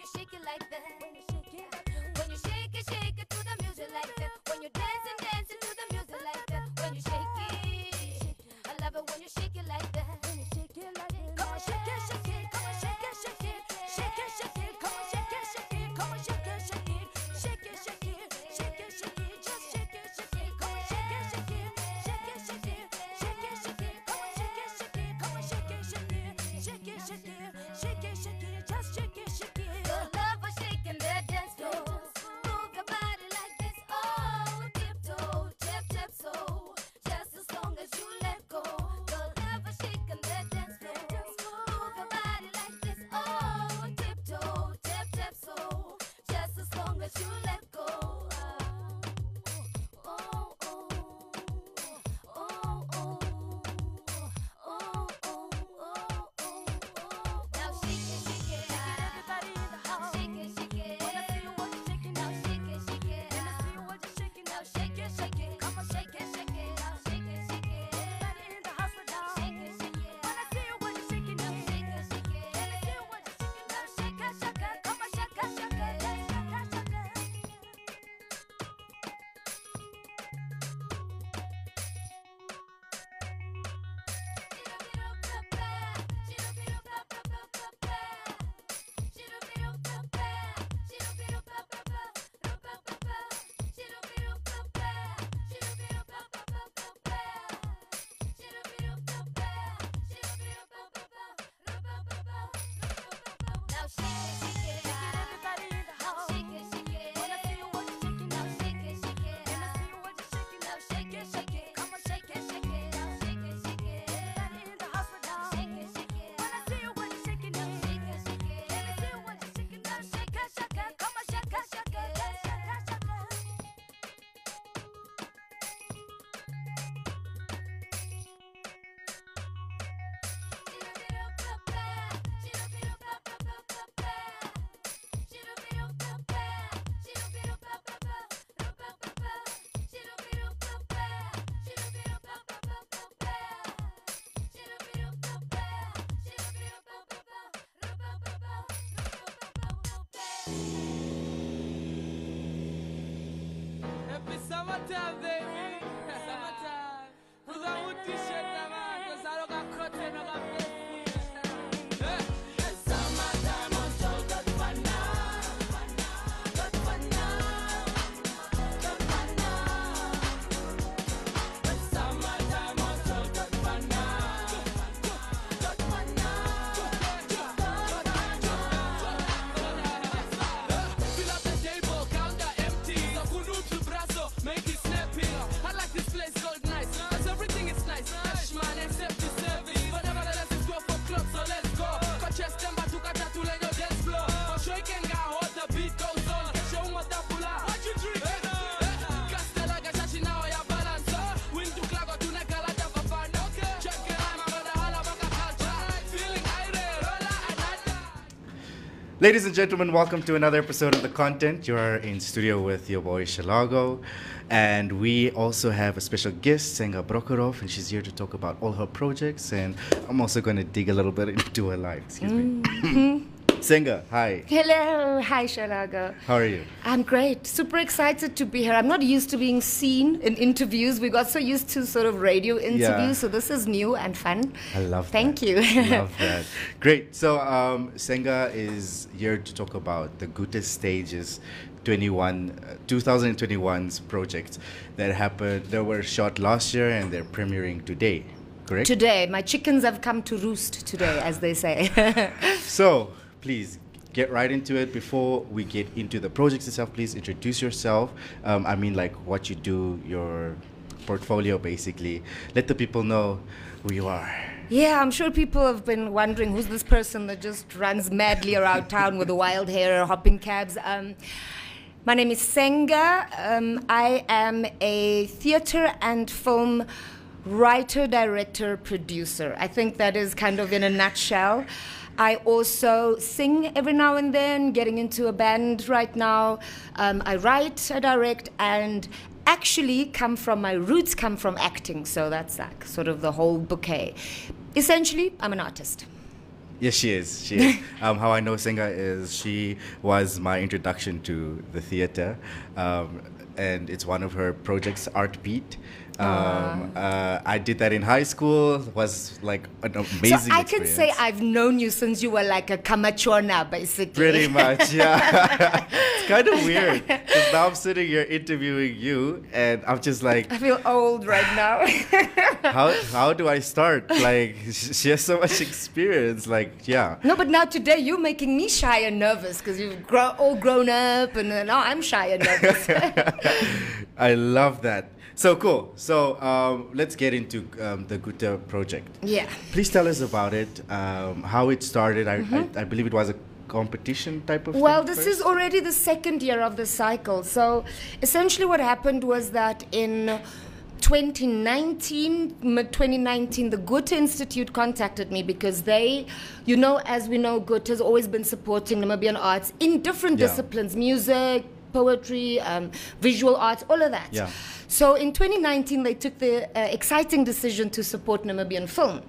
you shake it like that. When you shake it, when you shake it, shake it to the music like that. When you're dancing, dancing to the music like that. When you shake it, I love it when you shake it like that. When you shake it like that. Come on, shake it, shake it. Come on, shake it, shake it. Shake it, shake it. Come on, shake it, shake it. Come on, shake it, shake it. Shake it, shake it. Shake it, shake it. Just shake it, shake it. Come on, shake it, shake it. Shake it, shake it. Shake it, shake it. Come on, shake it, shake it. Come on, shake it, shake it. Shake it, shake it. Shake it, shake it. Summertime, baby. Summertime. Ladies and gentlemen, welcome to another episode of The Content. You're in studio with your boy Shalago. And we also have a special guest, Senga Brockerhoff, and she's here to talk about all her projects. And I'm also going to dig a little bit into her life. Excuse me. Mm-hmm. Senga, hi. Hello, hi Shalaga. How are you? I'm great. Super excited to be here. I'm not used to being seen in interviews. We got so used to sort of radio interviews, Yeah. so this is new and fun. I love Thank that. you. love that. Great. So, um, Senga is here to talk about the Gute Stages 21, uh, 2021's projects that happened, that were shot last year and they're premiering today. Correct? Today, my chickens have come to roost today, as they say. So, please get right into it. Before we get into the projects itself, please introduce yourself. Um, I mean, like what you do, your portfolio, basically. Let the people know who you are. yeah, I'm sure people have been wondering who's this person that just runs madly around town with the wild hair, hopping cabs. Um, my name is Senga. Um, I am a theater and film writer, director, producer. I think that is kind of in a nutshell. I also sing every now and then, getting into a band right now. Um, I write, I direct, and actually come from my roots come from acting. So that's like sort of the whole bouquet. Essentially, I'm an artist. Yes, she is. She is. um, how I know Senga is she was my introduction to the theater, um, and it's one of her projects, Art Beat. Um, uh, I did that in high school. Was like an amazing. so I can say. I've known you since you were like a kamachona, basically. Pretty much, yeah. it's kind of weird because now I'm sitting here interviewing you, and I'm just like, I feel old right now. how how do I start? Like, she has so much experience. Like, yeah. no, but now today you're making me shy and nervous because you've grow, all grown up, and now I'm shy and nervous. I love that. So cool. So um, let's get into um, the Goethe project. yeah. Please tell us about it, um, how it started. I, I, I believe it was a competition type of Mm-hmm. Well, this first? is already the second year of the cycle. So essentially, what happened was that in 2019, mid 2019, the Goethe Institute contacted me because they, you know, as we know, Goethe has always been supporting Namibian arts in different Yeah. disciplines music, poetry, um, visual arts, all of that. Yeah. So in 2019, they took the uh, exciting decision to support Namibian film.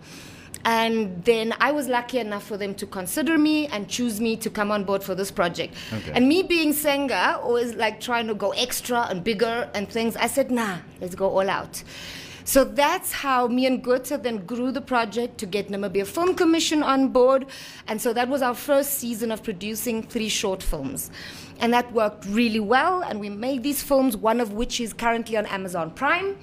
And then I was lucky enough for them to consider me and choose me to come on board for this project. Okay. And me being Senga, always like trying to go extra and bigger and things, I said, nah, let's go all out. So that's how me and Goethe then grew the project to get Namibia Film Commission on board. And so that was our first season of producing three short films. And that worked really well. And we made these films, one of which is currently on Amazon Prime.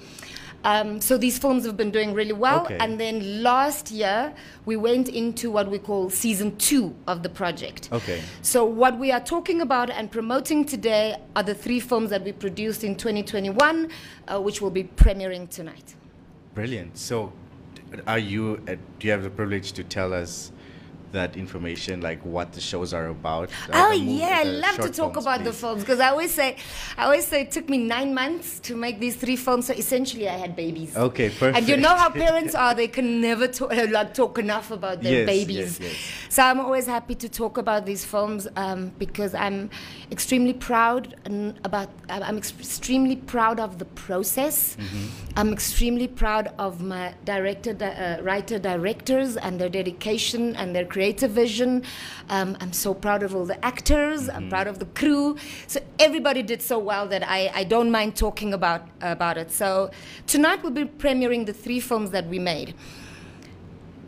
Um, so these films have been doing really well. Okay. And then last year, we went into what we call season two of the project. Okay. So what we are talking about and promoting today are the three films that we produced in 2021, uh, which will be premiering tonight. Brilliant. So, are you? Uh, do you have the privilege to tell us that information, like what the shows are about? uh, Oh yeah, I love to talk films, about the films because I always say, I always say it took me nine months to make these three films. So essentially, I had babies. Okay, perfect. And you know how parents are; they can never talk, like talk enough about their Yes, babies. yes, yes. So I'm always happy to talk about these films um, because I'm extremely proud and about. I'm I'm ex- extremely proud of the process. Mm-hmm. I'm extremely proud of my director, di- uh, writer, directors, and their dedication and their creative vision. Um, I'm so proud of all the actors. I'm proud of the crew. So everybody did so well that I, I don't mind talking about about it. So tonight we'll be premiering the three films that we made.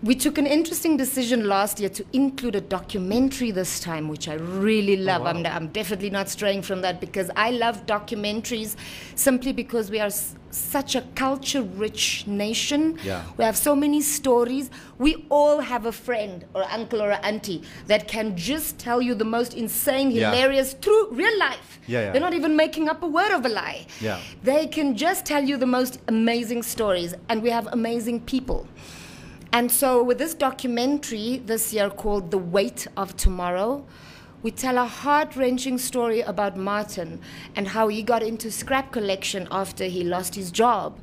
We took an interesting decision last year to include a documentary this time, which I really oh, love. I'm, I'm definitely not straying from that because I love documentaries simply because we are s- such a culture rich nation. Yeah. We have so many stories. We all have a friend or uncle or auntie that can just tell you the most insane, Yeah. hilarious, true, real life. Yeah, yeah. They're not even making up a word of a lie. Yeah. They can just tell you the most amazing stories, and we have amazing people. And so, with this documentary this year called The Weight of Tomorrow, we tell a heart wrenching story about Martin and how he got into scrap collection after he lost his job.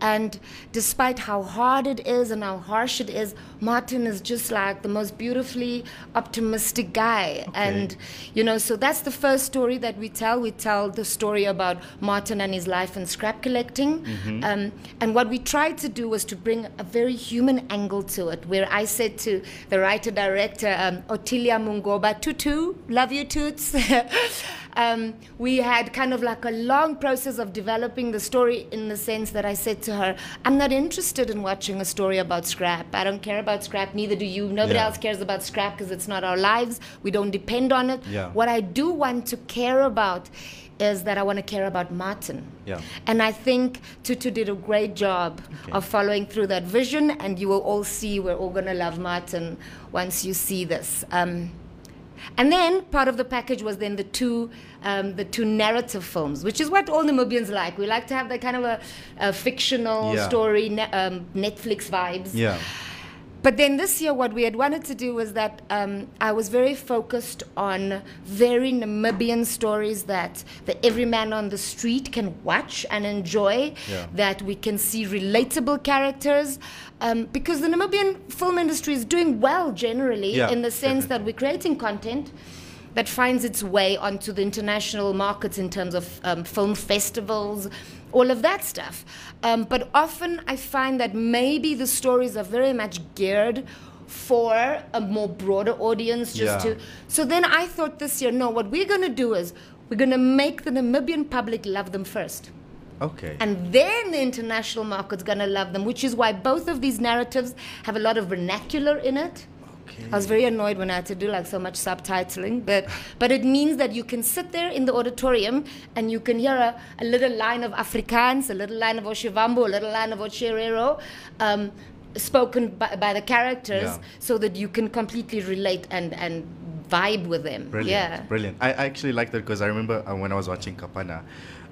And despite how hard it is and how harsh it is, Martin is just like the most beautifully optimistic guy. And, you know, so that's the first story that we tell. We tell the story about Martin and his life in scrap collecting. Um, and what we tried to do was to bring a very human angle to it, where I said to the writer director, um, Otilia Mungoba, Tutu, love you, Toots. um, we had kind of like a long process of developing the story in the sense that I said to her, I'm not interested in watching a story about scrap. I don't care about scrap, neither do you. Nobody Yeah. else cares about scrap because it's not our lives. We don't depend on it. Yeah. What I do want to care about is that I want to care about Martin. Yeah. And I think Tutu did a great job Okay. of following through that vision, and you will all see we're all going to love Martin once you see this. Um, and then part of the package was then the two um, the two narrative films, which is what all Namibians like. We like to have that kind of a, a fictional Yeah. story, ne- um, Netflix vibes. Yeah. But then this year, what we had wanted to do was that um, I was very focused on very Namibian stories that the everyman on the street can watch and enjoy, Yeah. that we can see relatable characters. Um, because the Namibian film industry is doing well generally, Yeah, in the sense that we're creating content that finds its way onto the international markets in terms of um, film festivals, all of that stuff. Um, but often I find that maybe the stories are very much geared for a more broader audience just Yeah. to so then i thought this year no what we're going to do is we're going to make the namibian public love them first Okay. and then the international market's going to love them which is why both of these narratives have a lot of vernacular in it okay. I was very annoyed when I had to do like so much subtitling, but but it means that you can sit there in the auditorium and you can hear a, a little line of Afrikaans, a little line of Oshivambo, a little line of Otjiherero, um, spoken by, by the characters, Yeah. so that you can completely relate and and vibe with them. Brilliant. Yeah. Brilliant. I actually like that because I remember uh, when I was watching Kapana,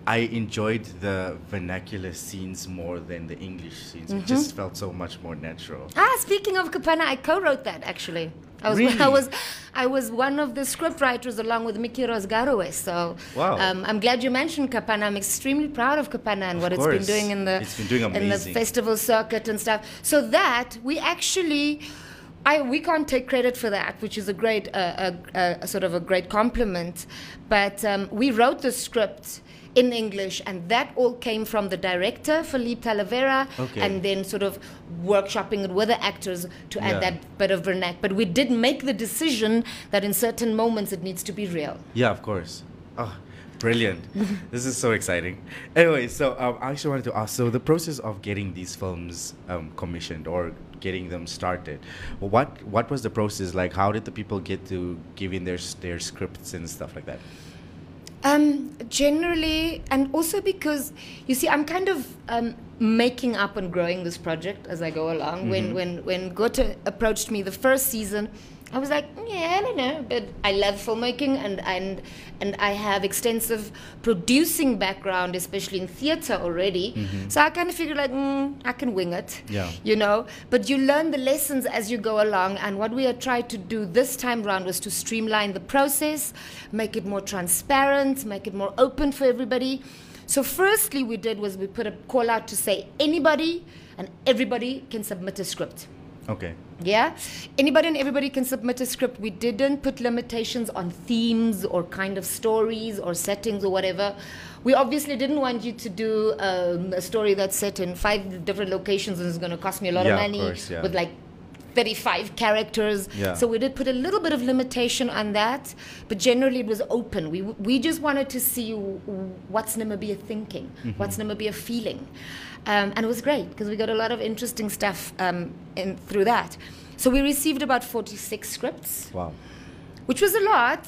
I enjoyed the vernacular scenes more than the English scenes. It Mm-hmm. just felt so much more natural. Ah, speaking of Kapana, I co-wrote that actually. I was, Really? I was, I was one of the script writers along with Mikiros Garoes. So Wow. um, I'm glad you mentioned Kapana. I'm extremely proud of Kapana and what it's been doing in the It's been doing in the festival circuit and stuff. So that we actually. I, we can't take credit for that, which is a great, uh, a, a sort of a great compliment. But um, we wrote the script in English, and that all came from the director, Philippe Talavera, Okay. and then sort of workshopping it with the actors to add Yeah. that bit of vernac. But we did make the decision that in certain moments it needs to be real. Yeah, of course. Oh, brilliant. this is so exciting. Anyway, so um, I actually wanted to ask so the process of getting these films um, commissioned or getting them started, what what was the process like? How did the people get to give in their, their scripts and stuff like that? Um, generally, and also because you see, I'm kind of um, making up and growing this project as I go along. When when when Goethe approached me the first season, I was like, yeah, I don't know, but I love filmmaking and and and I have extensive producing background, especially in theater already. So I kind of figured like, mm, I can wing it. Yeah. You know, but you learn the lessons as you go along. And what we had tried to do this time round was to streamline the process, make it more transparent, make it more open for everybody. So, firstly, we did was we put a call out to say anybody and everybody can submit a script. Okay. Yeah? Anybody and everybody can submit a script. We didn't put limitations on themes or kind of stories or settings or whatever. We obviously didn't want you to do um, a story that's set in five different locations and is going to cost me a lot Yeah, of of money course, yeah. with like 35 characters. Yeah. So we did put a little bit of limitation on that, but generally it was open. We, we just wanted to see what's Namibia thinking, what's Namibia feeling. Um, and it was great because we got a lot of interesting stuff um, in, through that. So we received about 46 scripts Wow. which was a lot.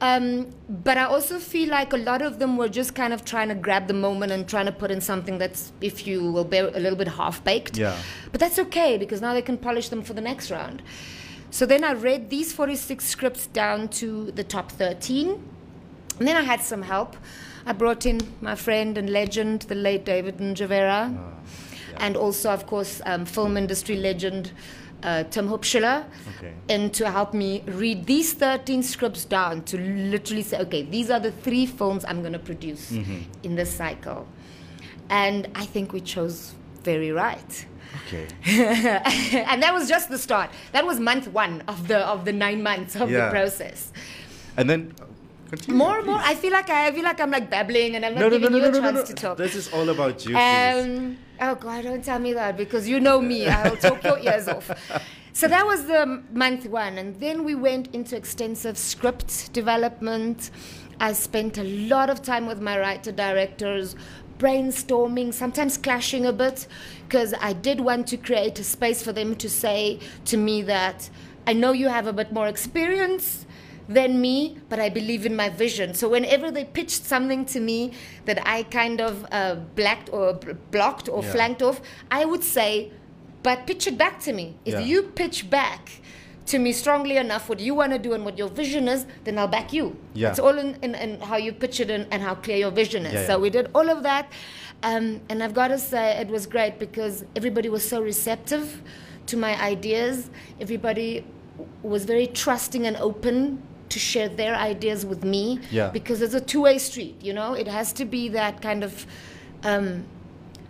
Um, but I also feel like a lot of them were just kind of trying to grab the moment and trying to put in something that's, if you will a little bit half baked. Yeah. But that's okay because now they can polish them for the next round. So then I read these 46 scripts down to the top 13. And then I had some help. I brought in my friend and legend, the late David Ndjavera, and also, of course, um, film industry legend uh, Tim Huebschle, Okay. and to help me read these 13 scripts down to literally say, okay, these are the three films I'm going to produce in this cycle. And I think we chose very right. Okay. and that was just the start. That was month one of the of the nine months of Yeah. the process. And then continue. More and more. I feel like I, I feel like I'm like babbling and I'm not No, no, no, giving no, you a chance to talk. This is all about you. Um, oh God, don't tell me that because you know me. I'll talk your ears off. So that was the month one, and then we went into extensive script development. I spent a lot of time with my writer directors, brainstorming, sometimes clashing a bit, because I did want to create a space for them to say to me that I know you have a bit more experience than me, but I believe in my vision. So whenever they pitched something to me that I kind of uh, blacked or b- blocked or Yeah. flanked off, I would say, but pitch it back to me. If Yeah. you pitch back to me strongly enough what you want to do and what your vision is, then I'll back you. Yeah. It's all in, in, in how you pitch it and, and how clear your vision is. Yeah, so we did all of that. Um, and I've got to say, it was great because everybody was so receptive to my ideas. Everybody was very trusting and open to share their ideas with me Yeah. because it's a two-way street you know it has to be that kind of um,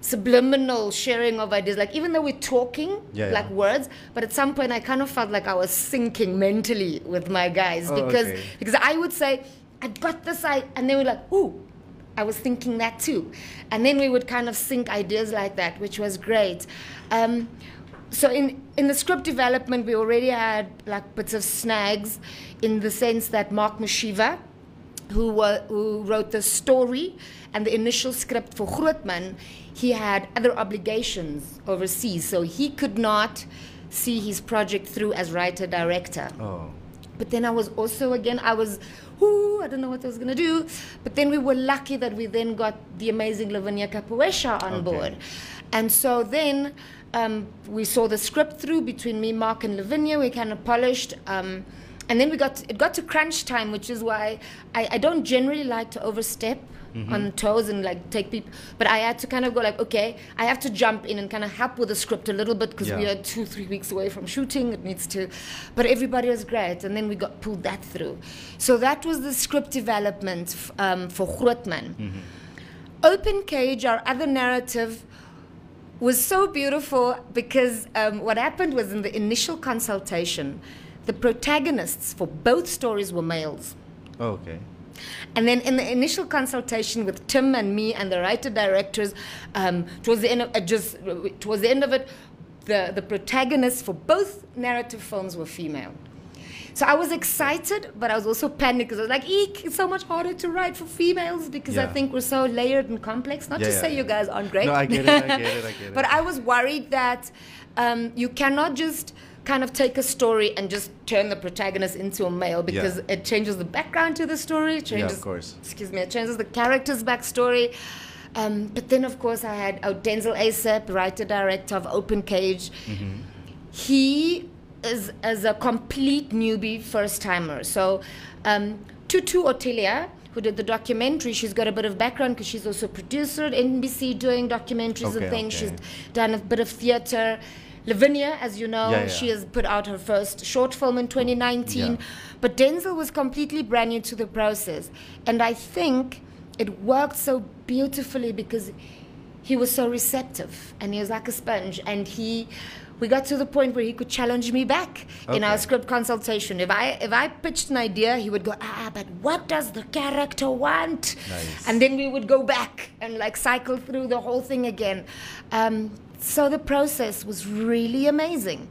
subliminal sharing of ideas like even though we're talking Yeah, yeah. like words but at some point i kind of felt like i was sinking mentally with my guys Oh, because okay. because i would say i got this i and they were like ooh i was thinking that too and then we would kind of sync ideas like that which was great um, so in in the script development we already had like bits of snags in the sense that mark mushiva who, wa- who wrote the story and the initial script for Grootman, he had other obligations overseas, so he could not see his project through as writer director. Oh. But then I was also again I was, ooh, I don't know what I was gonna do. But then we were lucky that we then got the amazing Lavinia Kapewasha on Okay. board, and so then um, we saw the script through between me, Mark, and Lavinia. We kind of polished. Um, and then we got it got to crunch time, which is why I, I don't generally like to overstep on toes and like take people. But I had to kind of go like, okay, I have to jump in and kind of help with the script a little bit because we are two three weeks away from shooting. It needs to, but everybody was great, and then we got pulled that through. So that was the script development f- um, for Grootman. Open Cage, our other narrative, was so beautiful because um, what happened was in the initial consultation, the protagonists for both stories were males. Oh, okay. And then in the initial consultation with Tim and me and the writer directors, um, towards the end of uh, just uh, towards the end of it, the the protagonists for both narrative films were female. So I was excited, but I was also panicked because I was like, "Eek, it's so much harder to write for females because I think we're so layered and complex." Not Yeah, to yeah, say yeah. you guys aren't great. No, I get it, I get it, I get it. but I was worried that um, you cannot just kind of take a story and just turn the protagonist into a male because Yeah. it changes the background to the story. It Yeah, of changes, course. Excuse me, it changes the character's backstory. Um, but then, of course, I had oh, Denzel Asap, writer director of Open Cage. Mm-hmm. He is, is a complete newbie, first timer. So, um, Tutu Otelia, who did the documentary, she's got a bit of background because she's also a producer at NBC doing documentaries Okay, and things. okay. She's done a bit of theater. Lavinia, as you know, Yeah, yeah. she has put out her first short film in 2019. Yeah. But Denzel was completely brand new to the process. And I think it worked so beautifully because he was so receptive and he was like a sponge. And he, we got to the point where he could challenge me back in our script consultation. If I if I pitched an idea, he would go, ah, but what does the character want? Nice. And then we would go back and like cycle through the whole thing again. Um, so the process was really amazing.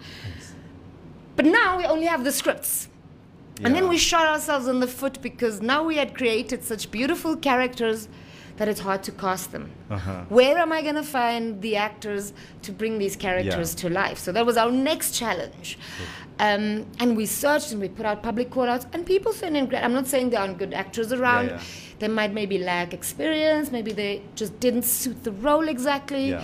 But now we only have the scripts. And then we shot ourselves in the foot because now we had created such beautiful characters that it's hard to cast them. Uh-huh. Where am I going to find the actors to bring these characters to life? So that was our next challenge. Um, and we searched and we put out public call outs, and people sent in great. I'm not saying there aren't good actors around. yeah. They might maybe lack experience, maybe they just didn't suit the role exactly. Yeah.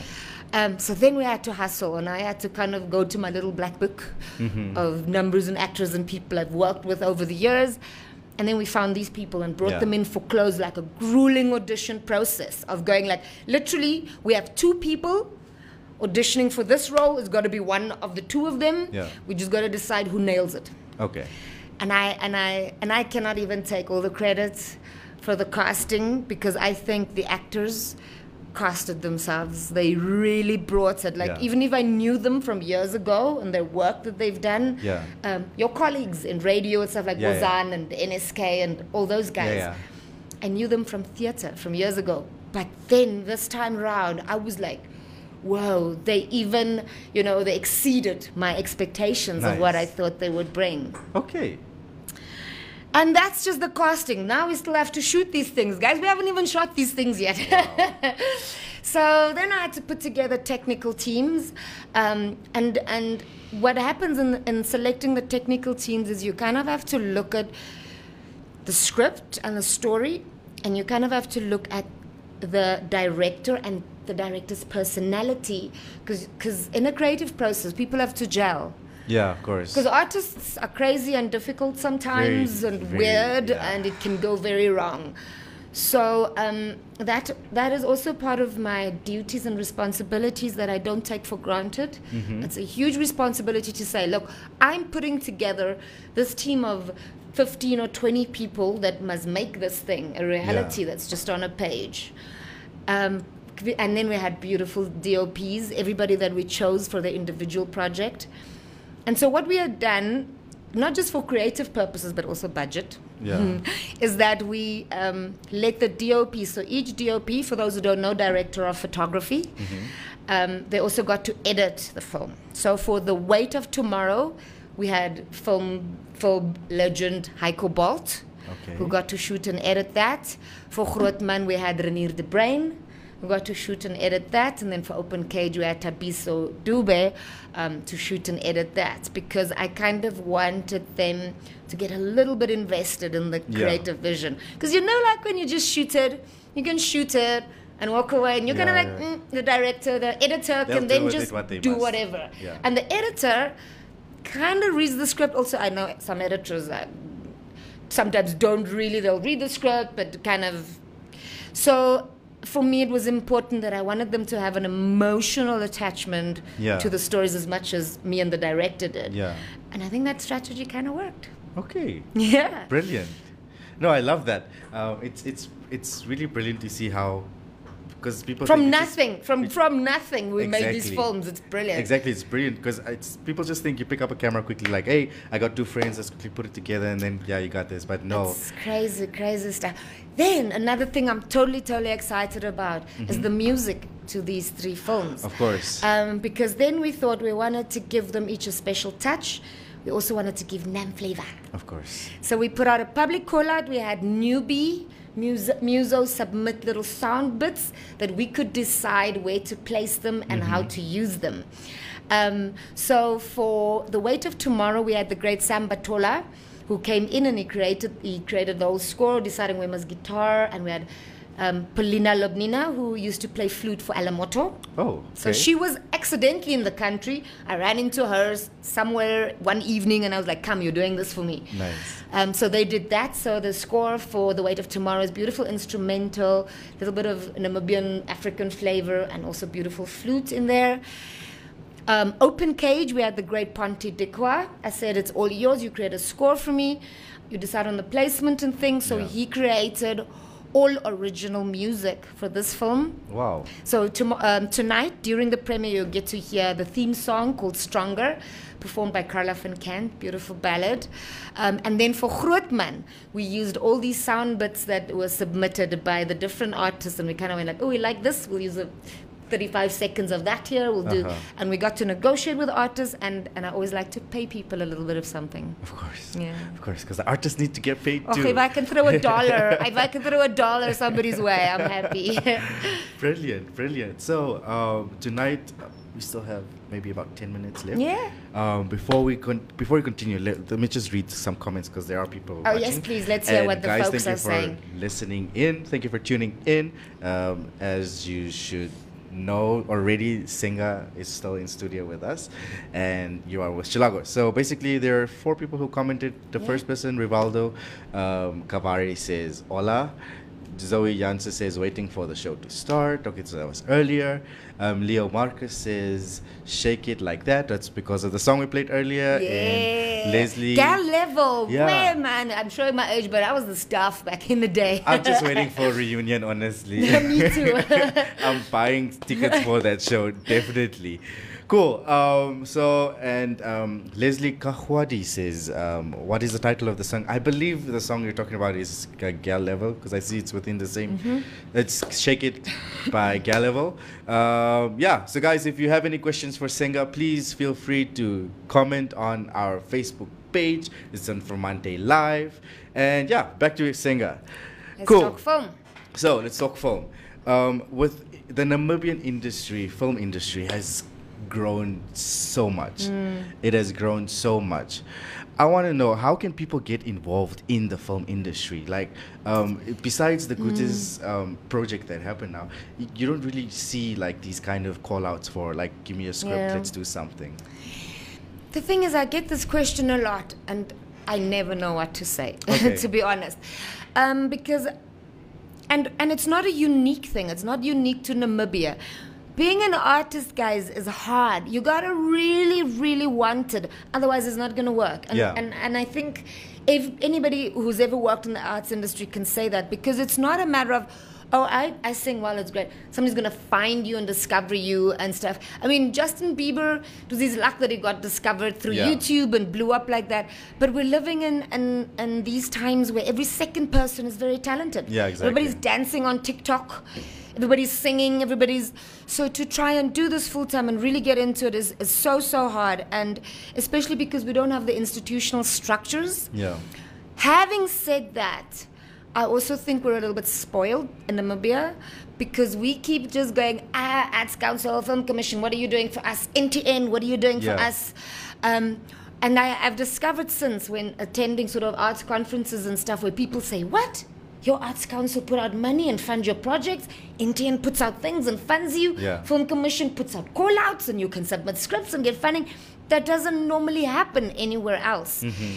Um, so then we had to hustle, and I had to kind of go to my little black book Mm-hmm. of numbers and actors and people I've worked with over the years. And then we found these people and brought Yeah. them in for clothes like a grueling audition process of going like, literally, we have two people auditioning for this role. It's got to be one of the two of them. Yeah. We just got to decide who nails it Okay. and I and I and I cannot even take all the credit for the casting because I think the actors casted themselves. They really brought it. Like Yeah. even if I knew them from years ago and their work that they've done, Yeah. um, your colleagues in radio and stuff like Yeah, and NSK and all those guys. I knew them from theater from years ago. But then this time round, I was like, whoa, they even, you know, they exceeded my expectations of what I thought they would bring. Okay. And that's just the casting. Now we still have to shoot these things. Guys, we haven't even shot these things yet. so then I had to put together technical teams. Um, and, and what happens in, in selecting the technical teams is you kind of have to look at the script and the story, and you kind of have to look at the director and the director's personality. Because in a creative process, people have to gel. Yeah, of course. Because artists are crazy and difficult sometimes Very, and very, weird, yeah. and it can go very wrong. So um, that that is also part of my duties and responsibilities that I don't take for granted. Mm-hmm. It's a huge responsibility to say, look, I'm putting together this team of 15 or 20 people that must make this thing a reality Yeah. that's just on a page. Um, and then we had beautiful DOPs, everybody that we chose for the individual project. And so what we had done, not just for creative purposes but also budget, Yeah. is that we um, let the DOP, so each DOP, for those who don't know, director of photography, um, they also got to edit the film. So for The Weight of Tomorrow, we had film film legend Heiko Bolt, Okay. who got to shoot and edit that. For Grootman, we had Renier de Brain, who got to shoot and edit that. And then for Open Cage, we had Tabiso Dube um, to shoot and edit that because I kind of wanted them to get a little bit invested in the Yeah. creative vision. Because you know, like when you just shoot it, you can shoot it and walk away, and you're kind of like, yeah. mm, the director, the editor They'll can then just what do must. whatever. Yeah. And the editor kind of reads the script. Also, I know some editors that sometimes don't really they'll read the script but kind of so for me it was important that i wanted them to have an emotional attachment Yeah. to the stories as much as me and the director did Yeah. and i think that strategy kind of worked Okay. yeah Brilliant. No, I love that. Uh, it's it's it's really brilliant to see how because people from it's just- nothing from from nothing we made these films it's brilliant Exactly, it's brilliant because it's people just think you pick up a camera quickly, like, hey, I got two friends, let's quickly put it together, and then yeah, you got this. But no, It's crazy, crazy stuff. Then another thing I'm totally, totally excited about is the music to these three films. Mm-hmm. of course, Um, because then we thought we wanted to give them each a special touch. We also wanted to give them flavor. of course, So we put out a public call out. We had newbie Muso, Muso submit little sound bits that we could decide where to place them and how to use them. Um, so for the weight of tomorrow, we had the great Sam Batola, who came in and he created he created the whole score, deciding Wema's guitar, and we had um, Polina Lobnina, who used to play flute for Alamoto. oh, So she was accidentally in the country. I ran into her somewhere one evening and I was like, Come, you're doing this for me. Nice. Um, so they did that. So the score for The Weight of Tomorrow is beautiful instrumental, a little bit of Namibian African flavor, and also beautiful flute in there. Um, open cage, we had the great Ponte Dikwa. I said, It's all yours. You create a score for me. You decide on the placement and things. So Yeah. he created all original music for this film. Wow. So tom- um, tonight, during the premiere, you'll get to hear the theme song called Stronger, performed by Carla van Kant, beautiful ballad. Um, and then for Grootman, we used all these sound bits that were submitted by the different artists, and we kind of went like, oh, we like this, we'll use a 35 seconds of that here. We'll do, Uh-huh. and we got to negotiate with artists, and and I always like to pay people a little bit of something. Of course. Yeah. Of course, because the artists need to get paid Okay, too. if I can throw a dollar, if I can throw a dollar somebody's way, I'm happy. brilliant, brilliant. So um, tonight we still have maybe about ten minutes left. Yeah. Um, before we con- before we continue, let, let me just read some comments because there are people. Oh, yes, please, let's hear And what the guys, folks thank are you for saying. listening in. Thank you for tuning in. Um, as you should know already, Senga is still in studio with us, and you are with Chilago. So basically, there are four people who commented. The Yeah. first person, Rivaldo um, Cavari, says hola. Zoe Janssen says waiting for the show to start. Okay, so that was earlier. Um, Leo Marcus says shake it like that. That's because of the song we played earlier. And Leslie. Gal level. Yeah. Where, man? I'm showing my age, but I was the staff back in the day. I'm just waiting for a reunion, honestly. Me too. I'm buying tickets for that show, definitely. Cool. Um, so, and um, Leslie Kahwadi says, um, what is the title of the song? I believe the song you're talking about is G- Gal Level, because I see it's within the same. Mm-hmm. It's Shake It by Gal Level. Um, yeah, so guys, if you have any questions for Senga, please feel free to comment on our Facebook page. It's on Formante Live. And yeah, back to Senga. Let's cool. talk film. So let's talk film. Um, with the Namibian industry, film industry has grown so much. It has grown so much. I want to know how can people get involved in the film industry? Like, um, besides the Goethe's um, project that happened now, you don't really see like these kind of call outs for like, give me a script, Yeah. let's do something. The thing is, I get this question a lot, and I never know what to say, Okay. to be honest. Um, because, and and it's not a unique thing. It's not unique to Namibia. Being an artist, guys, is hard. You gotta really, really want it. Otherwise, it's not gonna work. And, Yeah. and and I think if anybody who's ever worked in the arts industry can say that because it's not a matter of oh I, I sing well it's great somebody's gonna find you and discover you and stuff i mean justin bieber it was his luck that he got discovered through Yeah. youtube and blew up like that but we're living in, in in these times where every second person is very talented Yeah, exactly. everybody's dancing on tiktok everybody's singing everybody's so to try and do this full time and really get into it is, is so so hard and especially because we don't have the institutional structures Yeah. Having said that, I also think we're a little bit spoiled in Namibia because we keep just going, ah, Arts Council, Film Commission, what are you doing for us? NTN, what are you doing for us? Um, and I, I've discovered since when attending sort of arts conferences and stuff where people say, what? Your arts council put out money and fund your projects. NTN puts out things and funds you. Yeah. Film Commission puts out call outs and you can submit scripts and get funding. That doesn't normally happen anywhere else. Mm-hmm.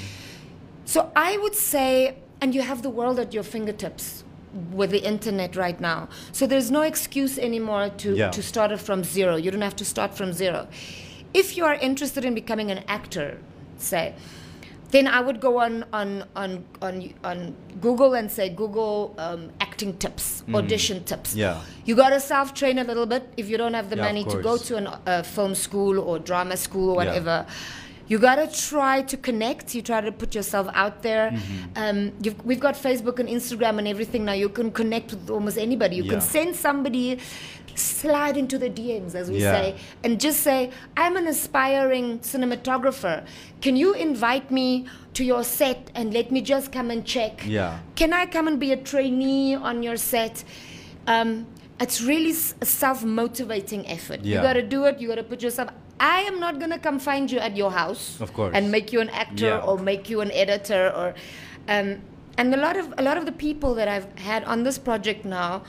So I would say, and you have the world at your fingertips with the internet right now. So there's no excuse anymore to, Yeah. to start it from zero. You don't have to start from zero. If you are interested in becoming an actor, say, then I would go on on on on, on Google and say Google um, acting tips, audition tips. Mm. Yeah. You got to self train a little bit if you don't have the Yeah, money to go to an, a film school or drama school or whatever. Yeah. You gotta try to connect. You try to put yourself out there. Mm-hmm. Um, you've, we've got Facebook and Instagram and everything now. You can connect with almost anybody. You Yeah. can send somebody, slide into the DMs, as we Yeah. say, and just say, "I'm an aspiring cinematographer. Can you invite me to your set and let me just come and check? Yeah. Can I come and be a trainee on your set?" Um, it's really a self-motivating effort. You got to do it. You got to put yourself. I am not gonna come find you at your house, Of course. and make you an actor Yeah. or make you an editor or. Um, and a lot of a lot of the people that I've had on this project now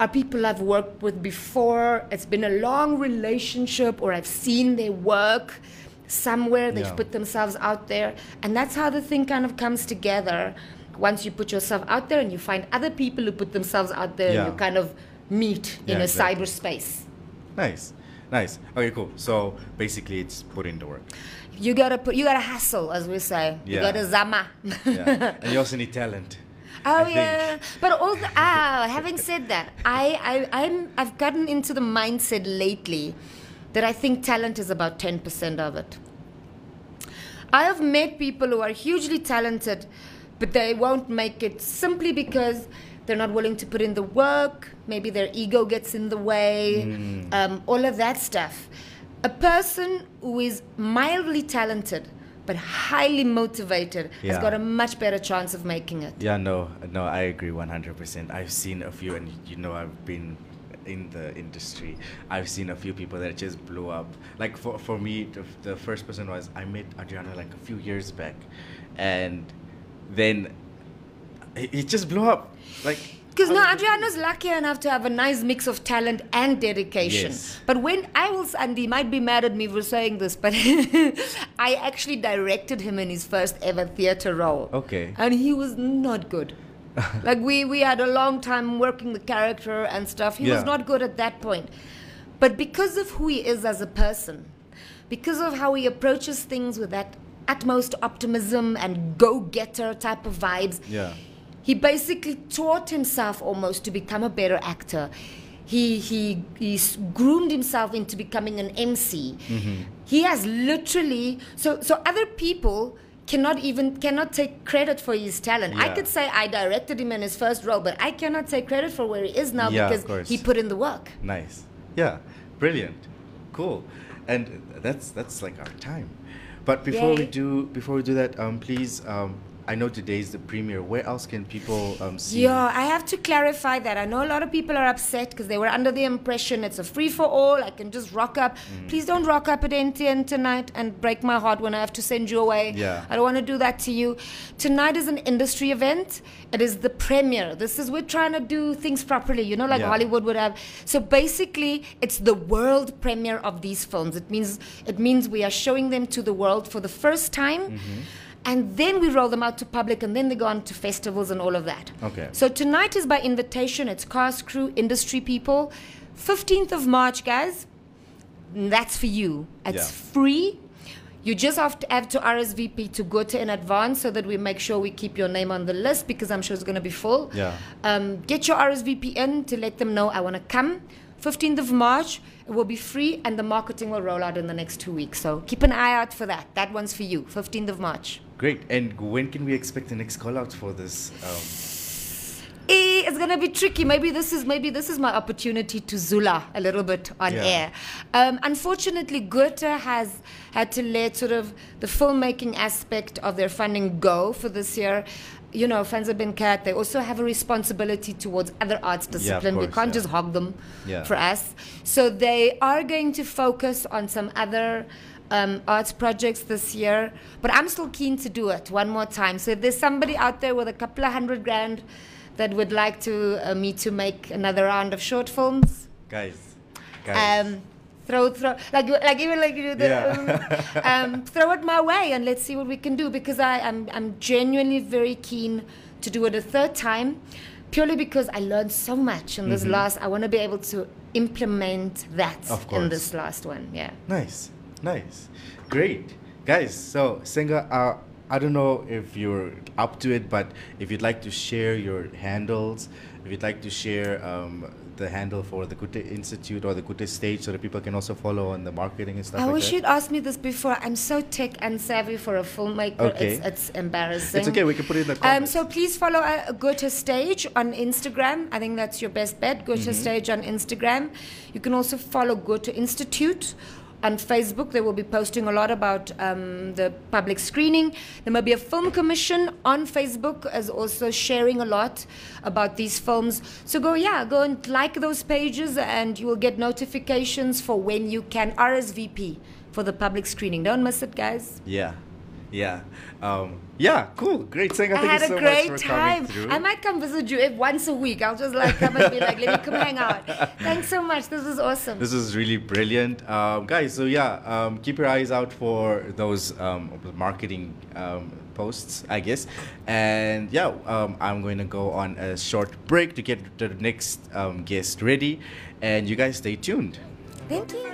are people I've worked with before. It's been a long relationship, or I've seen their work somewhere. They've Yeah. put themselves out there, and that's how the thing kind of comes together. Once you put yourself out there, and you find other people who put themselves out there, Yeah. and you kind of meet in a exactly. cyberspace. Nice. Nice. Okay, cool. So basically, it's put in the work. You gotta put, you gotta hustle, as we say. Yeah. You gotta zama. Yeah. and you also need talent. Oh I think. yeah, but also ah, having said that, I I I'm I've gotten into the mindset lately that I think talent is about ten percent of it. I have met people who are hugely talented, but they won't make it simply because they're not willing to put in the work. Maybe their ego gets in the way. Mm. Um, all of that stuff. A person who is mildly talented but highly motivated Yeah. has got a much better chance of making it. Yeah, no, no, I agree 100%. I've seen a few, and you know, I've been in the industry. I've seen a few people that just blew up. Like for, for me, the, the first person was I met Adriana like a few years back, and then it, it just blew up. Like Because now was- Adriana's lucky enough to have a nice mix of talent and dedication. Yes. But when I will, and he might be mad at me for saying this, but I actually directed him in his first ever theatre role. Okay. And he was not good. like we, we had a long time working the character and stuff. He Yeah. was not good at that point. But because of who he is as a person, because of how he approaches things with that utmost optimism and go-getter type of vibes, Yeah. He basically taught himself almost to become a better actor. He, he, he groomed himself into becoming an MC. He has literally, so, so other people cannot even, cannot take credit for his talent. I could say I directed him in his first role, but I cannot take credit for where he is now Yeah, because he put in the work. Nice. Yeah. Brilliant. Cool. And that's that's like our time. But before we do before we do that, um, please, um, I know today's the premiere. Where else can people um see? Yeah, I have to clarify that. I know a lot of people are upset because they were under the impression it's a free for all. I can just rock up. Mm. Please don't rock up at NTN tonight and break my heart when I have to send you away. Yeah. I don't want to do that to you. Tonight is an industry event. It is the premiere. This is we're trying to do things properly, you know, like Yeah. Hollywood would have. So basically, it's the world premiere of these films. It means it means we are showing them to the world for the first time. Mm-hmm. And then we roll them out to public, and then they go on to festivals and all of that. Okay. So tonight is by invitation. It's cast, crew, industry people. 15th of March, guys. That's for you. It's Yeah. free. You just have to have to RSVP to go to in advance so that we make sure we keep your name on the list because I'm sure it's going to be full. Yeah. Um, get your RSVP in to let them know I want to come. 15th of March, it will be free and the marketing will roll out in the next two weeks. So keep an eye out for that. That one's for you, 15th of March. Great. And when can we expect the next call out for this? Um, Eh, it's gonna be tricky. Maybe this is maybe this is my opportunity to Zula a little bit on Yeah. air. Um, unfortunately, Goethe has had to let sort of the filmmaking aspect of their funding go for this year. You know, Fanza Ben Kat, they also have a responsibility towards other arts discipline. we course, can't yeah. just hog them Yeah. for us. So they are going to focus on some other um, arts projects this year. But I'm still keen to do it one more time. So if there's somebody out there with a couple of hundred grand that would like to uh, me to make another round of short films, guys. Guys. um, throw throw like like even like you do the, Yeah. um, um, throw it my way and let's see what we can do because I am I'm genuinely very keen to do it a third time purely because I learned so much in this last I want to be able to implement that Mm-hmm. In this last one yeah Nice, nice, great, guys. So, Senga, uh, I don't know if you're up to it, but if you'd like to share your handles, if you'd like to share um, the handle for the Goethe Institute or the Goethe stage, so that people can also follow on the marketing and stuff I like wish that. you'd asked me this before I'm so tech unsavvy for a filmmaker Okay. it's, it's embarrassing It's okay. We can put it in the comments. Um, so please follow uh, Goethe Stage on Instagram. I think that's your best bet. Goethe Mm-hmm. Stage on Instagram. You can also follow Goethe Institute on Facebook. They will be posting a lot about um, the public screening. There may be a film commission on Facebook as also sharing a lot about these films. So go, yeah, go and like those pages, and you will get notifications for when you can RSVP for the public screening. Don't miss it, guys. yeah, yeah, um, yeah. Cool, great, Senga. I Thank had a so great time. I might come visit you if once a week. I'll just like come and be like, let me come hang out. Thanks so much. This was awesome. This is really brilliant, um, guys. So yeah, um, keep your eyes out for those um, marketing um, posts, I guess. And yeah, um, I'm going to go on a short break to get the next um, guest ready, and you guys stay tuned. Thank you.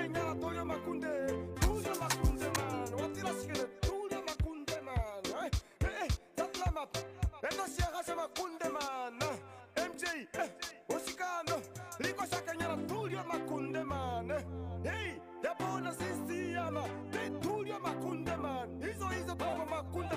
Eh, Rico Shakanyana, Tulio Macunde, man. Hey, Dabona Sisiana, they Tulio Macunde, man. Hizo hizo Papa Macunde,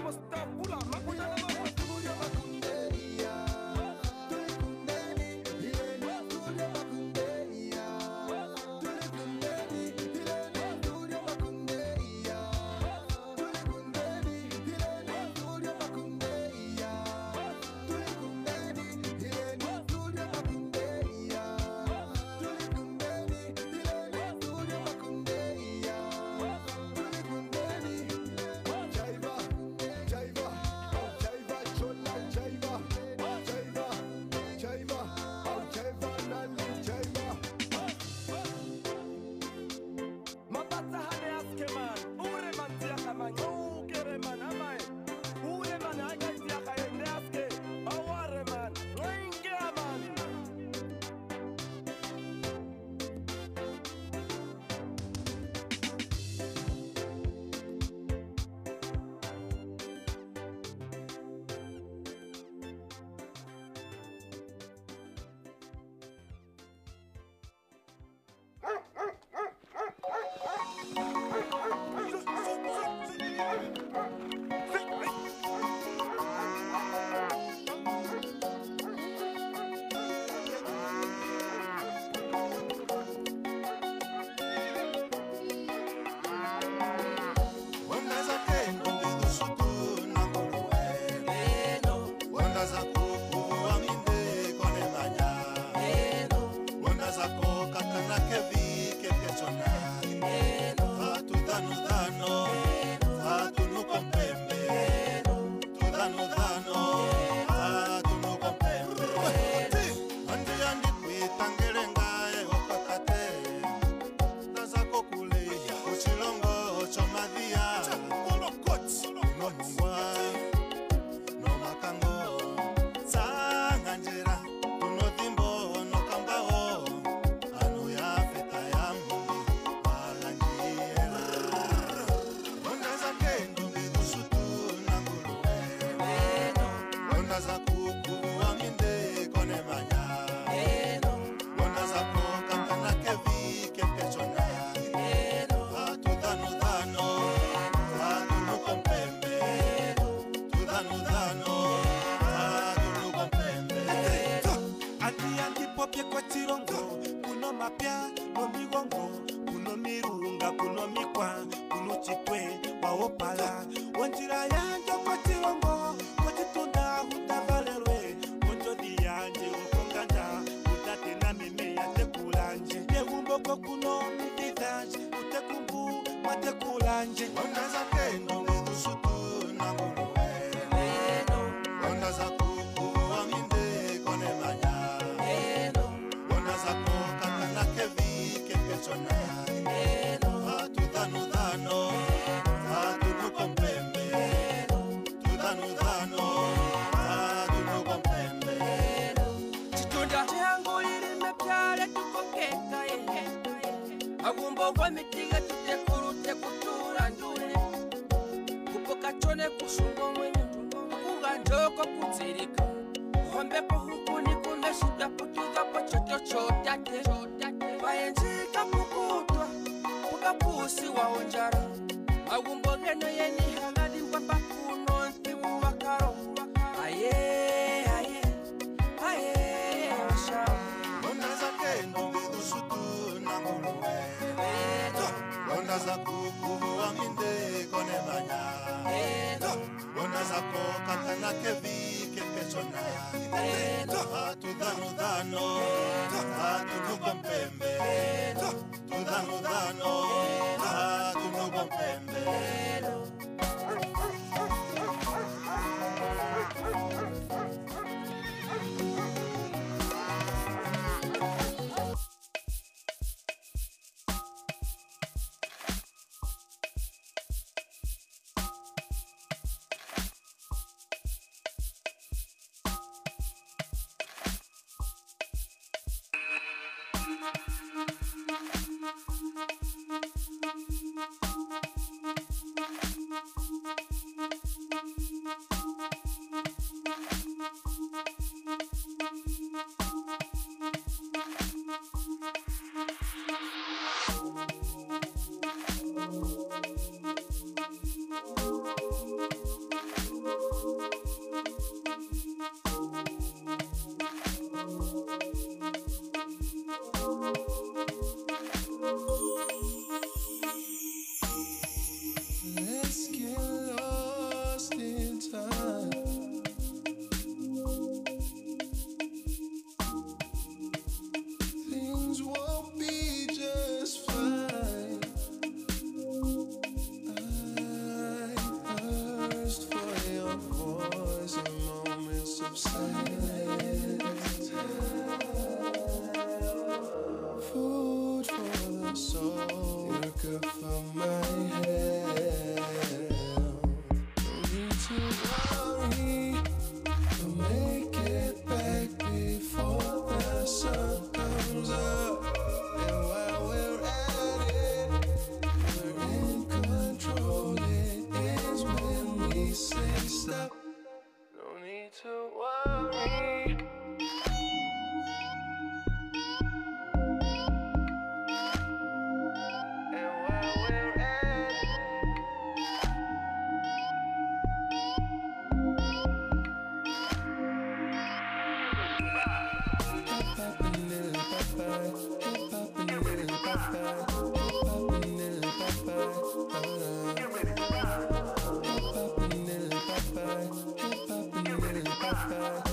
andipopye kwa chirongo Kwa mitiga Thank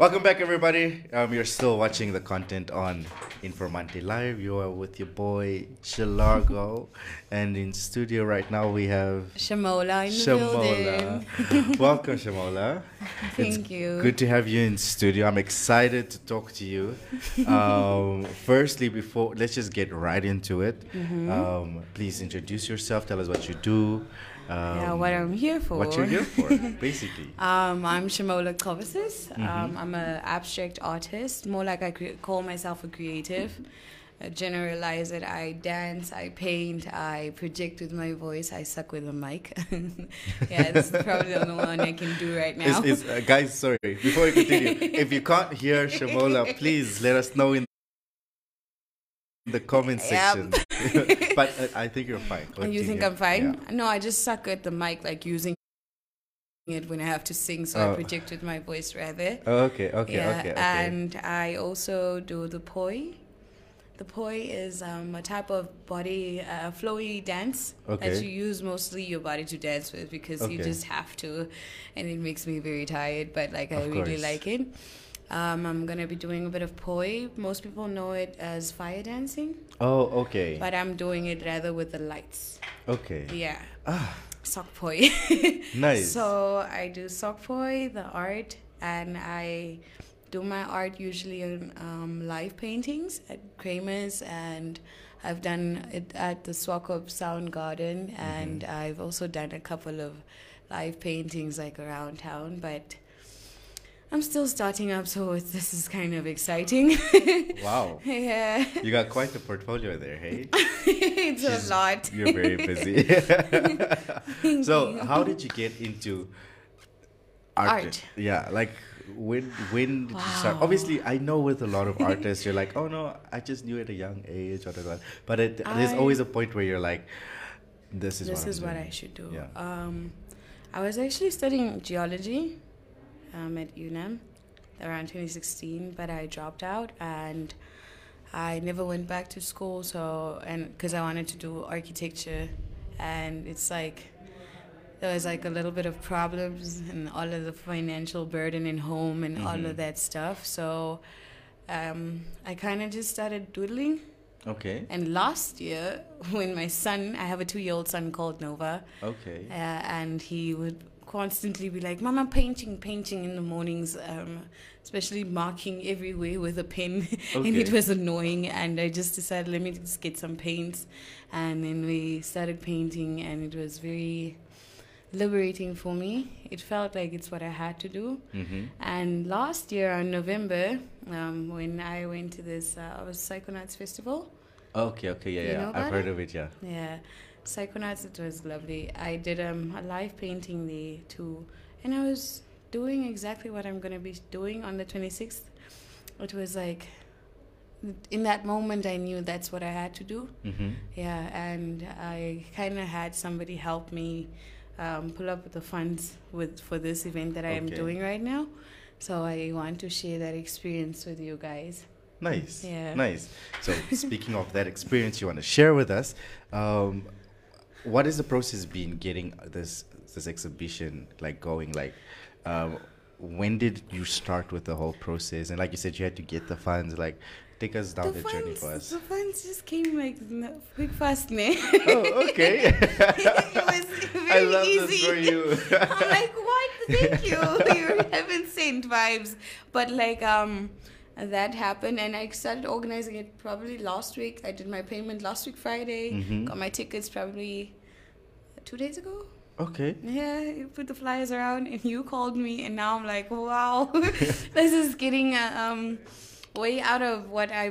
Welcome back, everybody. Um, you're still watching the content on Informante Live. You are with your boy Shilargo, and in studio right now we have Shamola in the Shamola. building. Welcome, Shamola. Thank it's you. Good to have you in studio. I'm excited to talk to you. Um, firstly, before let's just get right into it. Mm-hmm. Um, please introduce yourself. Tell us what you do. Um, yeah, what I'm here for. what you're here for, basically. Um, I'm Shamola Kovasis. Mm-hmm. Um, I'm an abstract artist. More like I cre- call myself a creative. I generalize it. I dance, I paint, I project with my voice, I suck with a mic. yeah, this is probably the only one I can do right now. Is, is, uh, guys, sorry. Before we continue, if you can't hear Shamola, please let us know in the comment section. Yep. but uh, I think you're fine. And you think I'm fine? Yeah. No, I just suck at the mic, like using it when I have to sing, so Oh. I project with my voice rather. Oh, okay, okay, yeah, okay, okay. and I also do the poi. The poi is um, a type of body uh, flowy dance Okay. that you use mostly your body to dance with because you just have to, and it makes me very tired. But like I Of really course. like it. Um, I'm gonna be doing a bit of poi. Most people know it as fire dancing, oh, okay. but I'm doing it rather with the lights. Okay. Yeah. Ah, Sock poi. nice. So I do sock poi, the art, and I do my art usually in um, live paintings at Kramer's, and I've done it at the Swakop Sound Garden, and I've also done a couple of live paintings like around town, but. I'm still starting up, so it's, this is kind of exciting. wow. yeah, You got quite the portfolio there, hey? it's She's- a lot. You're very busy. so, how did you get into art? Art. Yeah, like when when did you start? Obviously, I know with a lot of artists, you're like, oh no, I just knew at a young age, or whatever. But it, there's always a point where you're like, this is this what is I'm what doing. I should do. Yeah. Um, I was actually studying geology um, at UNAM around 2016, but I dropped out and I never went back to school. So and because I wanted to do architecture, and it's like there was like a little bit of problems and all of the financial burden in home and all Mhm. of that stuff. So um, I kind of just started doodling. Okay. And last year, when my son, I have a two-year-old son called Nova, Okay. uh, and he would constantly be like, "Mama, painting, painting in the mornings, um, especially marking everywhere with a pen," and it was annoying. And I just decided, let me just get some paints, and then we started painting, and it was very liberating for me. It felt like it's what I had to do. Mm-hmm. And last year on November, um, when I went to this, uh, I was Psychonauts Festival. Okay. Okay. Yeah. Yeah. I've heard it? of it. Yeah. Yeah, Psychonauts, it was lovely. I did um, a live painting there too, and I was doing exactly what I'm going to be doing on the 26th. It was like, in that moment, I knew that's what I had to do. Mm-hmm. Yeah, and I kind of had somebody help me um, pull up the funds with for this event that I am doing right now. So I want to share that experience with you guys. Nice. Yeah. Nice. So, speaking of that experience you want to share with us, um, what is the process been getting this this exhibition like going? Like, um, when did you start with the whole process? And like you said, you had to get the funds. Like, take us down the, journey for us. the funds just came like quick fast, ne? oh, okay. it was very I love easy. this for you. I'm like, what? Thank you. you haven't sent vibes, but like um, that happened, and I started organizing it probably last week. I did my payment last week Friday. Mhm. Got my tickets probably two days ago. okay. Yeah, you put the flyers around, and you called me, and now I'm like, wow, this is getting uh, um way out of what I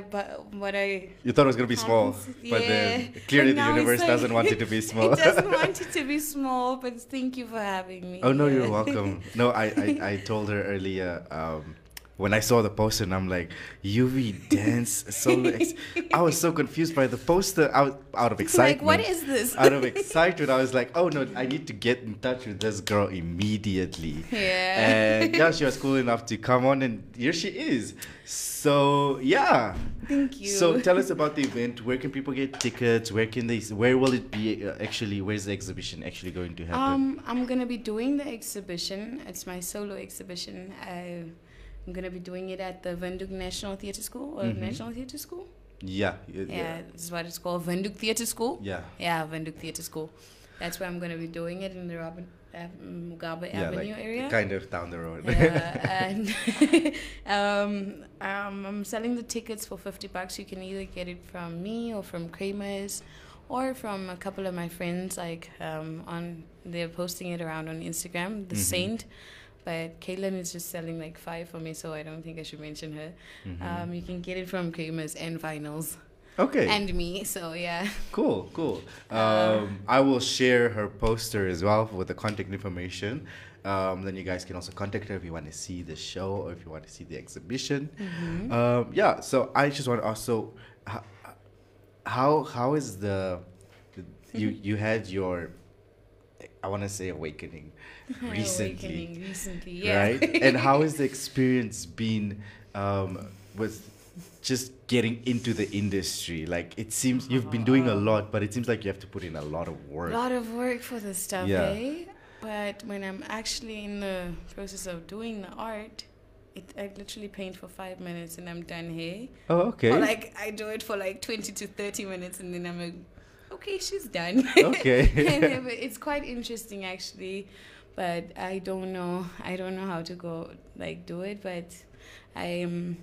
what I You thought it was gonna be small, Happens- but then yeah. clearly the universe like- doesn't want it to be small. it doesn't want it to be small, but thank you for having me. Oh no, you're welcome. No, I, I, I told her earlier um, when I saw the poster, and I'm like, UV dance solo. Ex-. I was so confused by the poster. I was out of excitement. Like, what is this? out of excitement, I was like, oh no, I need to get in touch with this girl immediately. Yeah. And yeah, she was cool enough to come on, and here she is. So yeah. Thank you. So tell us about the event. Where can people get tickets? Where can they? Where will it be? Uh, actually, where's the exhibition actually going to happen? Um, I'm gonna be doing the exhibition. It's my solo exhibition. I I'm gonna be doing it at the Windhoek National Theatre School or Mhm. National Theatre School. Yeah. Yeah, this is what it's called, Windhoek Theatre School. Yeah. Yeah, Windhoek Theatre School. That's where I'm gonna be doing it in the Robert Mugabe Yeah, Avenue like area. kind of down the road. Yeah, and um, um, I'm selling the tickets for 50 bucks. You can either get it from me or from Kramer's or from a couple of my friends. Like um, on, they're posting it around on Instagram, The Mhm. Saint. But Caitlin is just selling like five for me, so I don't think I should mention her. Mhm. Um, you can get it from Kramer's and Vinyls okay. and me. So yeah. Cool, cool. Um, I will share her poster as well with the contact information. Um, then you guys can also contact her if you want to see the show or if you want to see the exhibition. Mm-hmm. Um, yeah. So I just want to also, how how is the, the you you had your, I want to say awakening, recently, Awakening recently, yeah. right? and how has the experience been um, with just getting into the industry? Like it seems you've been doing a lot, but it seems like you have to put in a lot of work. A lot of work for this stuff, Yeah. eh? But when I'm actually in the process of doing the art, it, I literally paint for five minutes and I'm done here. Oh, okay. Or like I do it for like 20 to 30 minutes and then I'm like, okay, she's done. Okay. It's quite interesting actually, but I don't know. I don't know how to go like do it, but I um,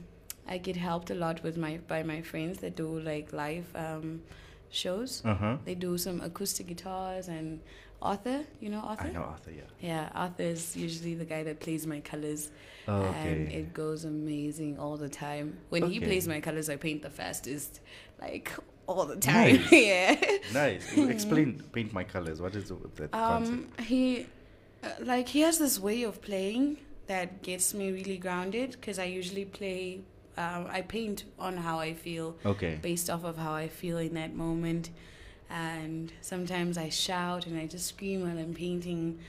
I get helped a lot with my by my friends that do like live um, shows. Uh huh. They do some acoustic guitars and Arthur, you know Arthur? I know Arthur. Yeah. Yeah, Arthur is usually the guy that plays my colors. Oh, And it goes amazing all the time. When he plays my colors, I paint the fastest, like all the time. Nice. yeah. Nice. Explain paint my colors. What is that Um, concept? he, uh, like, he has this way of playing that gets me really grounded because I usually play, um, I paint on how I feel Okay. based off of how I feel in that moment. And sometimes I shout and I just scream while I'm painting,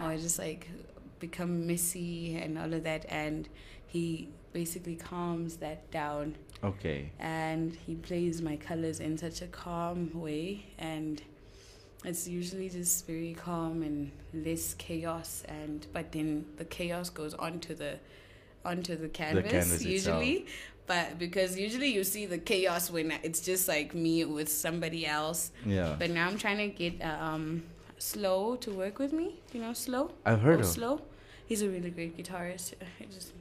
or I just like become messy and all of that. And he basically calms that down Okay. and he plays my colors in such a calm way. And it's usually just very calm and less chaos. And but then the chaos goes onto the onto the canvas, canvas usually. But because usually you see the chaos when it's just like me with somebody else. Yeah. But now I'm trying to get uh, um, Slow to work with me. You know Slow? I've heard Oh, of. Slow. He's a really great guitarist. I just,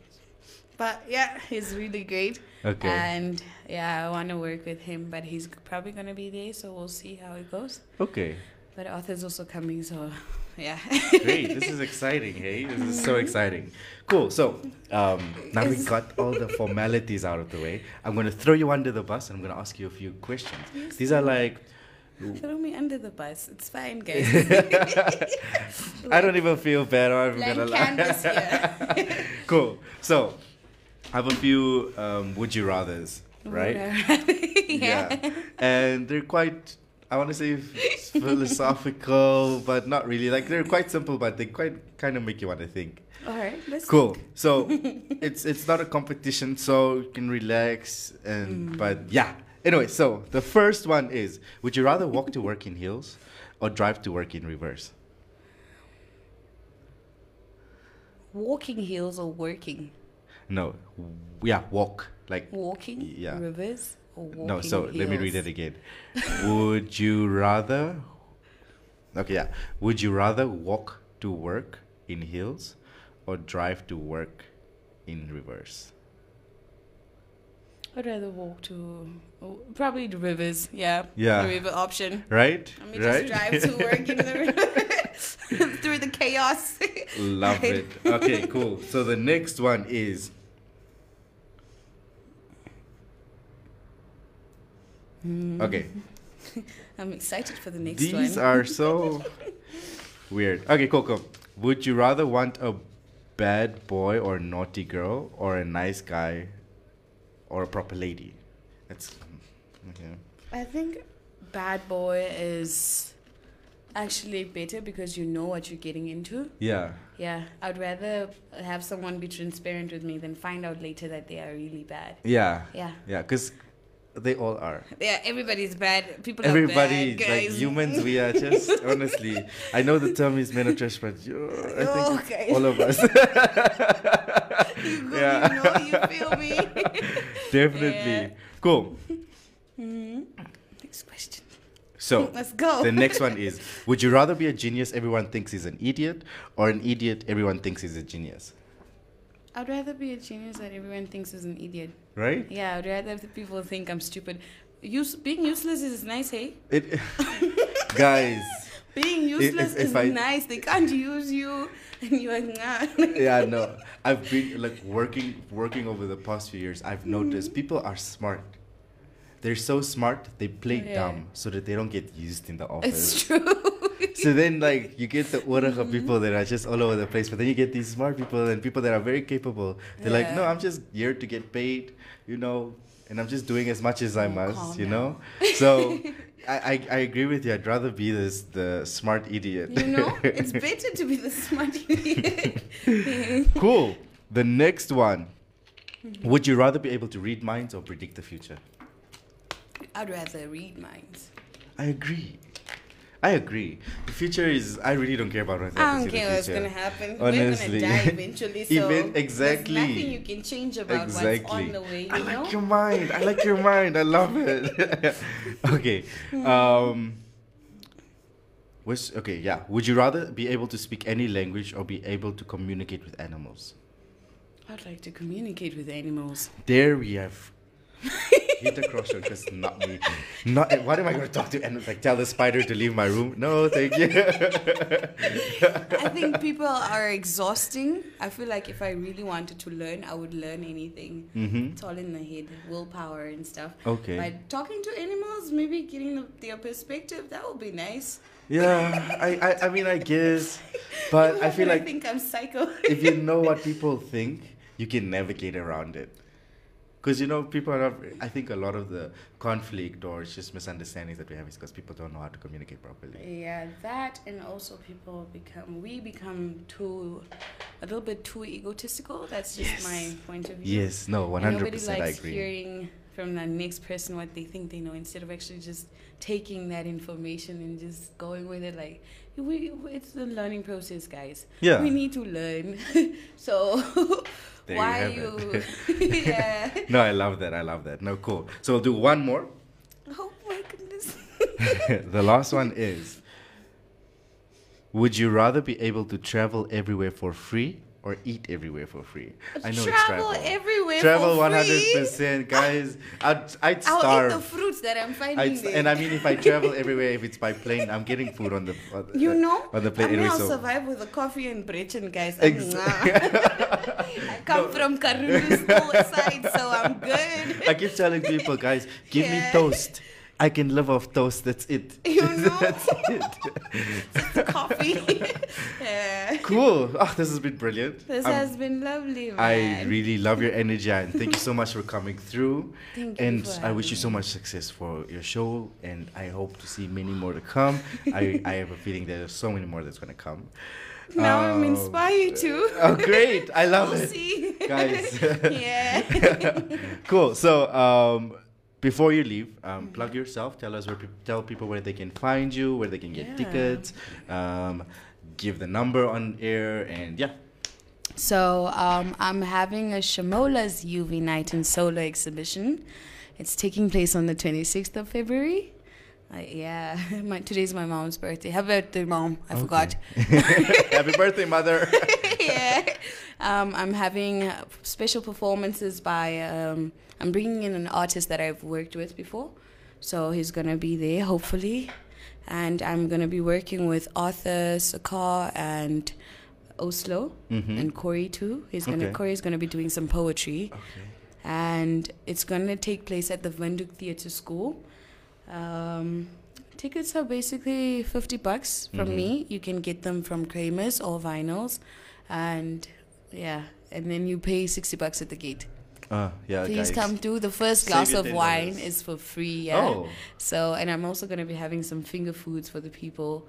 but yeah, he's really great. Okay. And yeah, I want to work with him, but he's probably gonna be there, so we'll see how it goes. Okay. But Arthur's also coming, so yeah. Great. This is exciting, hey? This is so exciting. Cool. So, um, now we got all the formalities out of the way. I'm going to throw you under the bus and I'm going to ask you a few questions. These are like, Throw me under the bus. It's fine, guys. I don't even feel bad. I'm going to canvas here. Cool. So, I have a few um, would you rathers, right? yeah. And they're quite, I want to say philosophical, but not really. Like, they're quite simple, but they quite kind of make you want to think. All right. Let's Cool. So it's it's not a competition, so you can relax and Mm. but yeah. Anyway, so the first one is: Would you rather walk to work in heels or drive to work in reverse? Walking heels or working? No, yeah, walk like Walking. Yeah. rivers or walking no. So let me read it again. Would you rather? Okay, yeah. Would you rather walk to work in heels or drive to work in reverse? I'd rather walk to oh, probably the rivers. Yeah. Yeah. The river option. Right? Let me right? just drive to work in the through the chaos. Love Right. it. Okay, cool. So the next one is. Mm. Okay, I'm excited for the next these one. are so weird. Okay, cool, cool. Would you rather want a bad boy or naughty girl, or a nice guy, or a proper lady? That's okay. I think bad boy is actually better because you know what you're getting into. Yeah, Yeah, I'd rather have someone be transparent with me than find out later that they are really bad. yeah, Yeah. yeah. Because they all are. Yeah, everybody's bad. People Everybody, are bad, like humans, we are just honestly. I know the term is men are trash, but you I Oh, think all of us. you, go, Yeah. you know, you feel me? Definitely. Yeah. Cool. Mm-hmm. Next question. So Let's go. The next one is: Would you rather be a genius everyone thinks is an idiot, or an idiot everyone thinks is a genius? I'd rather be a genius that everyone thinks is an idiot. Right? Yeah, I'd rather if people think I'm stupid. Use, being useless is nice, hey? It, guys. Being useless if is I- nice. They can't use you, and you're like, nah. yeah, no. I've been like working working over the past few years. I've noticed mm-hmm. people are smart. They're so smart they play Yeah. dumb so that they don't get used in the office. It's true. So then, like, you get the of people that are just all over the place, but then you get these smart people and people that are very capable. They're like, no, I'm just here to get paid, you know, and I'm just doing as much as I Oh, must, you know. So, I, I I agree with you. I'd rather be this the smart idiot. You know, it's better to be the smart idiot. cool. The next one. Mm-hmm. Would you rather be able to read minds or predict the future? I'd rather read minds. I agree. I agree. The future is. I really don't care about what I don't care what's gonna happen. Honestly. We're gonna die eventually, so Even- exactly. there's nothing you can change about what's Exactly. on the way. You I know? like your mind. I like your mind. I love it. okay. Um. Which, okay, yeah. Would you rather be able to speak any language or be able to communicate with animals? I'd like to communicate with animals. There we have hit a crossroad because not me. Not what am I going to talk to and like tell the spider to leave my room? No, thank you. I think people are exhausting. I feel like if I really wanted to learn, I would learn anything. Mhm. It's all in the head, willpower and stuff. Okay. But talking to animals, maybe getting the, their perspective, that would be nice. yeah, I, I I mean I guess, but I feel like I think I'm psycho. if you know what people think, you can navigate around it. Because you know, people are. Not, I think a lot of the conflict or it's just misunderstandings that we have is because people don't know how to communicate properly. Yeah, that and also people become we become too a little bit too egotistical. That's just my point of view. Yes, no, one And hundred Nobody percent. I likes agree. hearing from the next person what they think they know instead of actually just taking that information and just going with it. Like we, it's the learning process, guys. Yeah. we need to learn. so There you why have you? it. yeah. No, I love that. I love that. No, cool. So we'll do one more. Oh my goodness. the last one is Would you rather be able to travel everywhere for free or eat everywhere for free? I know it's Travel travel. everywhere Travel one hundred percent, guys. I'd I'd I'll starve. eat the fruits that I'm finding I'd, there. and I mean, if I travel everywhere, if it's by plane, I'm getting food on the. On You know, on the plane I mean, anyway. I'll So survive with a coffee and brechin, guys. Ex- I come from Karulu school side, so I'm good. I keep telling people, guys, give Yeah. me toast. I can live off toast. That's it. You know? That's it. Coffee. yeah. Cool. Oh, this has been brilliant. This I'm- has been lovely, man. I really love your energy and thank you so much for coming through. Thank you and I wish you so much success for your show and I hope to see many more to come. I, I have a feeling there's so many more that's gonna come. Now I'm Um, inspired to. Oh great. I love we'll it. see. Guys. yeah. cool. So um before you leave, Mm-hmm. um, plug yourself. Tell us where peop tell people where they can find you, where they can get Yeah. tickets. Um, give the number on air, and yeah. So um, I'm having a Shamola's UV Night and Solo exhibition. It's taking place on the 26th of February. Uh, yeah, my, today's my mom's birthday. Happy birthday, mom! I forgot. Happy birthday, mother. yeah. Um, I'm having special performances by. Um, I'm bringing in an artist that I've worked with before, so he's gonna be there hopefully, and I'm gonna be working with Arthur Sakar and Oslo Mhm. and Corey too. He's gonna Okay. Corey's gonna be doing some poetry, okay. and it's gonna take place at the Windhoek Theatre School. Um, tickets are basically 50 bucks from Mhm. me. You can get them from Kramer's or Vinyls. And yeah, and then you pay 60 bucks at the gate. Uh, yeah, Please guys. come through. The first Save glass of $10. wine is for free. Yeah. Oh. So, and I'm also going to be having some finger foods for the people.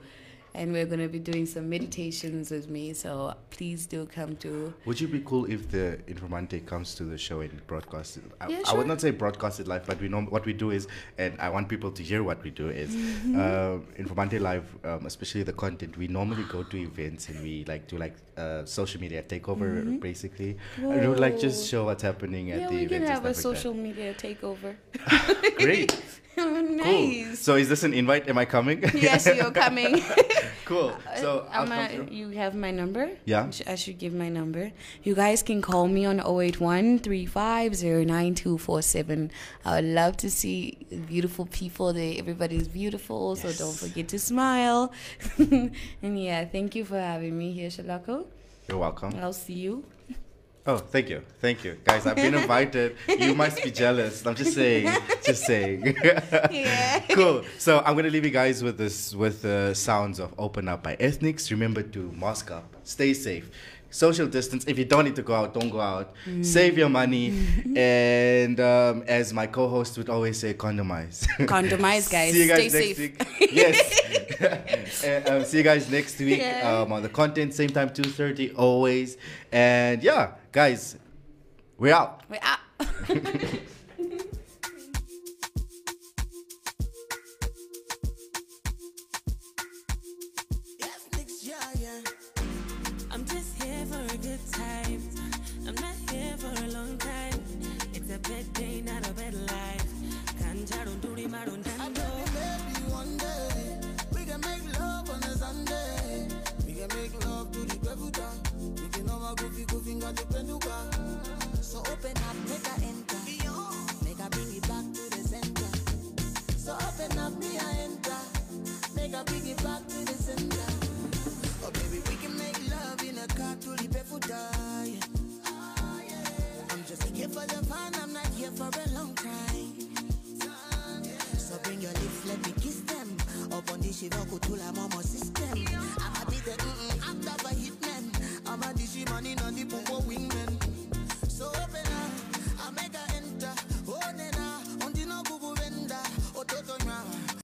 And we're gonna be doing some meditations with me. So please do come to. Would you be cool if the Informante comes to the show and broadcast it? I, Yeah, I would not say broadcast it live, but we know what we do is, and I want people to hear what we do is, Mm-hmm. uh, Informante live, um, especially the content. We normally go to events and we like do like uh, social media takeover, basically. And we would like just show what's happening at Mm-hmm. yeah, the we event. can have a social media takeover. Great, Oh, cool. nice. So is this an invite? Am I coming? yes, you're coming. cool. Uh, so I'm come a, you have my number? Yeah. I should give my number. You guys can call me on 081 3509247. I would love to see beautiful people there. Everybody's beautiful, so don't forget to smile. and yeah, thank you for having me here, Shalako. You're welcome. I'll see you. Oh, thank you, thank you, guys. I've been invited. You must be jealous. I'm just saying, just saying. Yeah. cool. So I'm gonna leave you guys with this, with the sounds of "Open Up" by Ethnics. Remember to mask up, stay safe, social distance. If you don't need to go out, don't go out. Save your money, and um, as my co-host would always say, condomize. Condomize, guys. See you guys Stay next safe. week. Yes. and, um, see you guys next week Yeah. um, on the content, same time, 2.30, always. And yeah, guys, we're out. Wait, ah. open up, make I enter. Make I bring it back to the center. So open up, me I enter. Make I bring it back to the center. Oh baby, we can make love in a car to the Bevuta. I'm just here for the fun. I'm not here for a long time. So bring your lips, let me kiss them. Up on the shiva kutula mama sister.